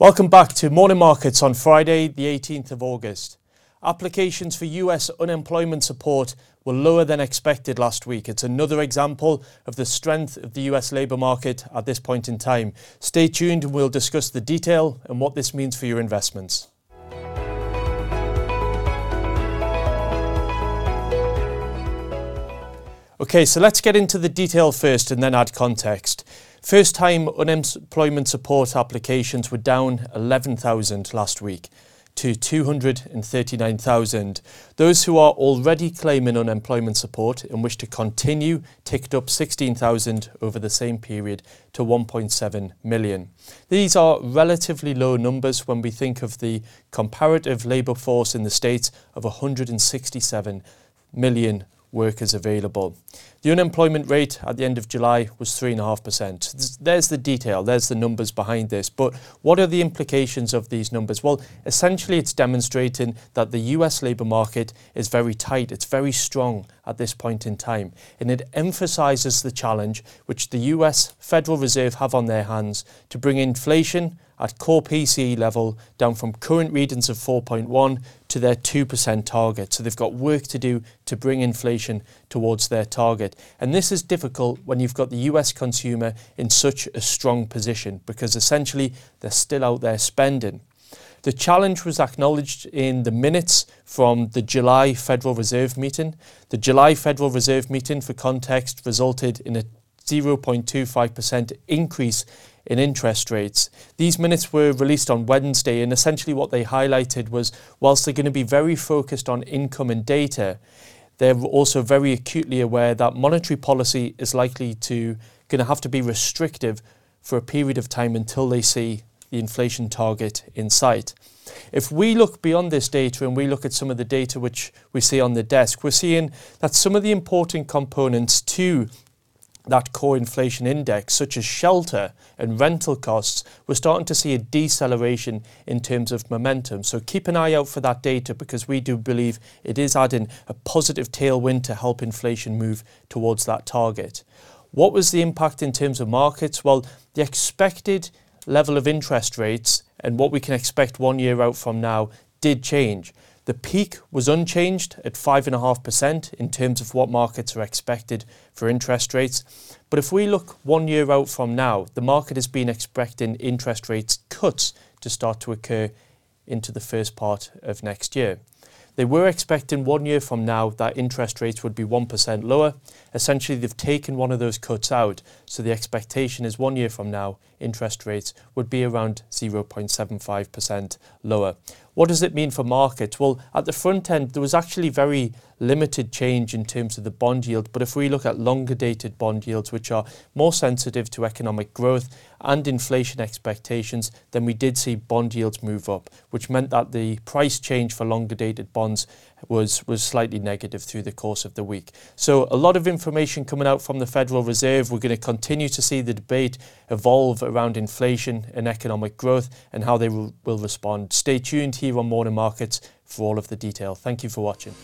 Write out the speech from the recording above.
Welcome back to Morning Markets on Friday, the 18th of August. Applications for US unemployment support were lower than expected last week. It's another example of the strength of the US labour market at this point in time. Stay tuned and we'll discuss the detail and what this means for your investments. Okay, so let's get into the detail first and then add context. First time unemployment support applications were down 11,000 last week to 239,000. Those who are already claiming unemployment support and wish to continue ticked up 16,000 over the same period to 1.7 million. These are relatively low numbers when we think of the comparative labour force in the States of 167 million workers available. The unemployment rate at the end of July was 3.5%. There's the detail, there's the numbers behind this. But what are the implications of these numbers? Well, essentially, it's demonstrating that the US labour market is very tight, it's very strong at this point in time. And it emphasises the challenge which the US Federal Reserve have on their hands to bring inflation at core PCE level down from current readings of 4.1 to their 2% target. So they've got work to do to bring inflation towards their target. And this is difficult when you've got the US consumer in such a strong position because essentially they're still out there spending. The challenge was acknowledged in the minutes from the July Federal Reserve meeting. The July Federal Reserve meeting, for context, resulted in a 0.25% increase in interest rates. These minutes were released on Wednesday, and essentially what they highlighted was whilst they're going to be very focused on income and data, they're also very acutely aware that monetary policy is likely to going to have to be restrictive for a period of time until they see the inflation target in sight. If we look beyond this data and we look at some of the data which we see on the desk, we're seeing that some of the important components to that core inflation index, such as shelter and rental costs, we're starting to see a deceleration in terms of momentum. So keep an eye out for that data because we do believe it is adding a positive tailwind to help inflation move towards that target. What was the impact in terms of markets? Well, the expected level of interest rates and what we can expect one year out from now did change. The peak was unchanged at 5.5% in terms of what markets are expected for interest rates. But if we look one year out from now, the market has been expecting interest rates cuts to start to occur into the first part of next year. They were expecting one year from now that interest rates would be 1% lower. Essentially, they've taken one of those cuts out. So the expectation is one year from now, interest rates would be around 0.75% lower. What does it mean for markets? Well, at the front end, there was actually very limited change in terms of the bond yield. But if we look at longer dated bond yields, which are more sensitive to economic growth and inflation expectations, then we did see bond yields move up, which meant that the price change for longer dated bonds was, was slightly negative through the course of the week. So a lot of information coming out from the Federal Reserve. We're going to continue to see the debate evolve around inflation and economic growth and how they will, will respond. Stay tuned here on Morning Markets for all of the detail. Thank you for watching.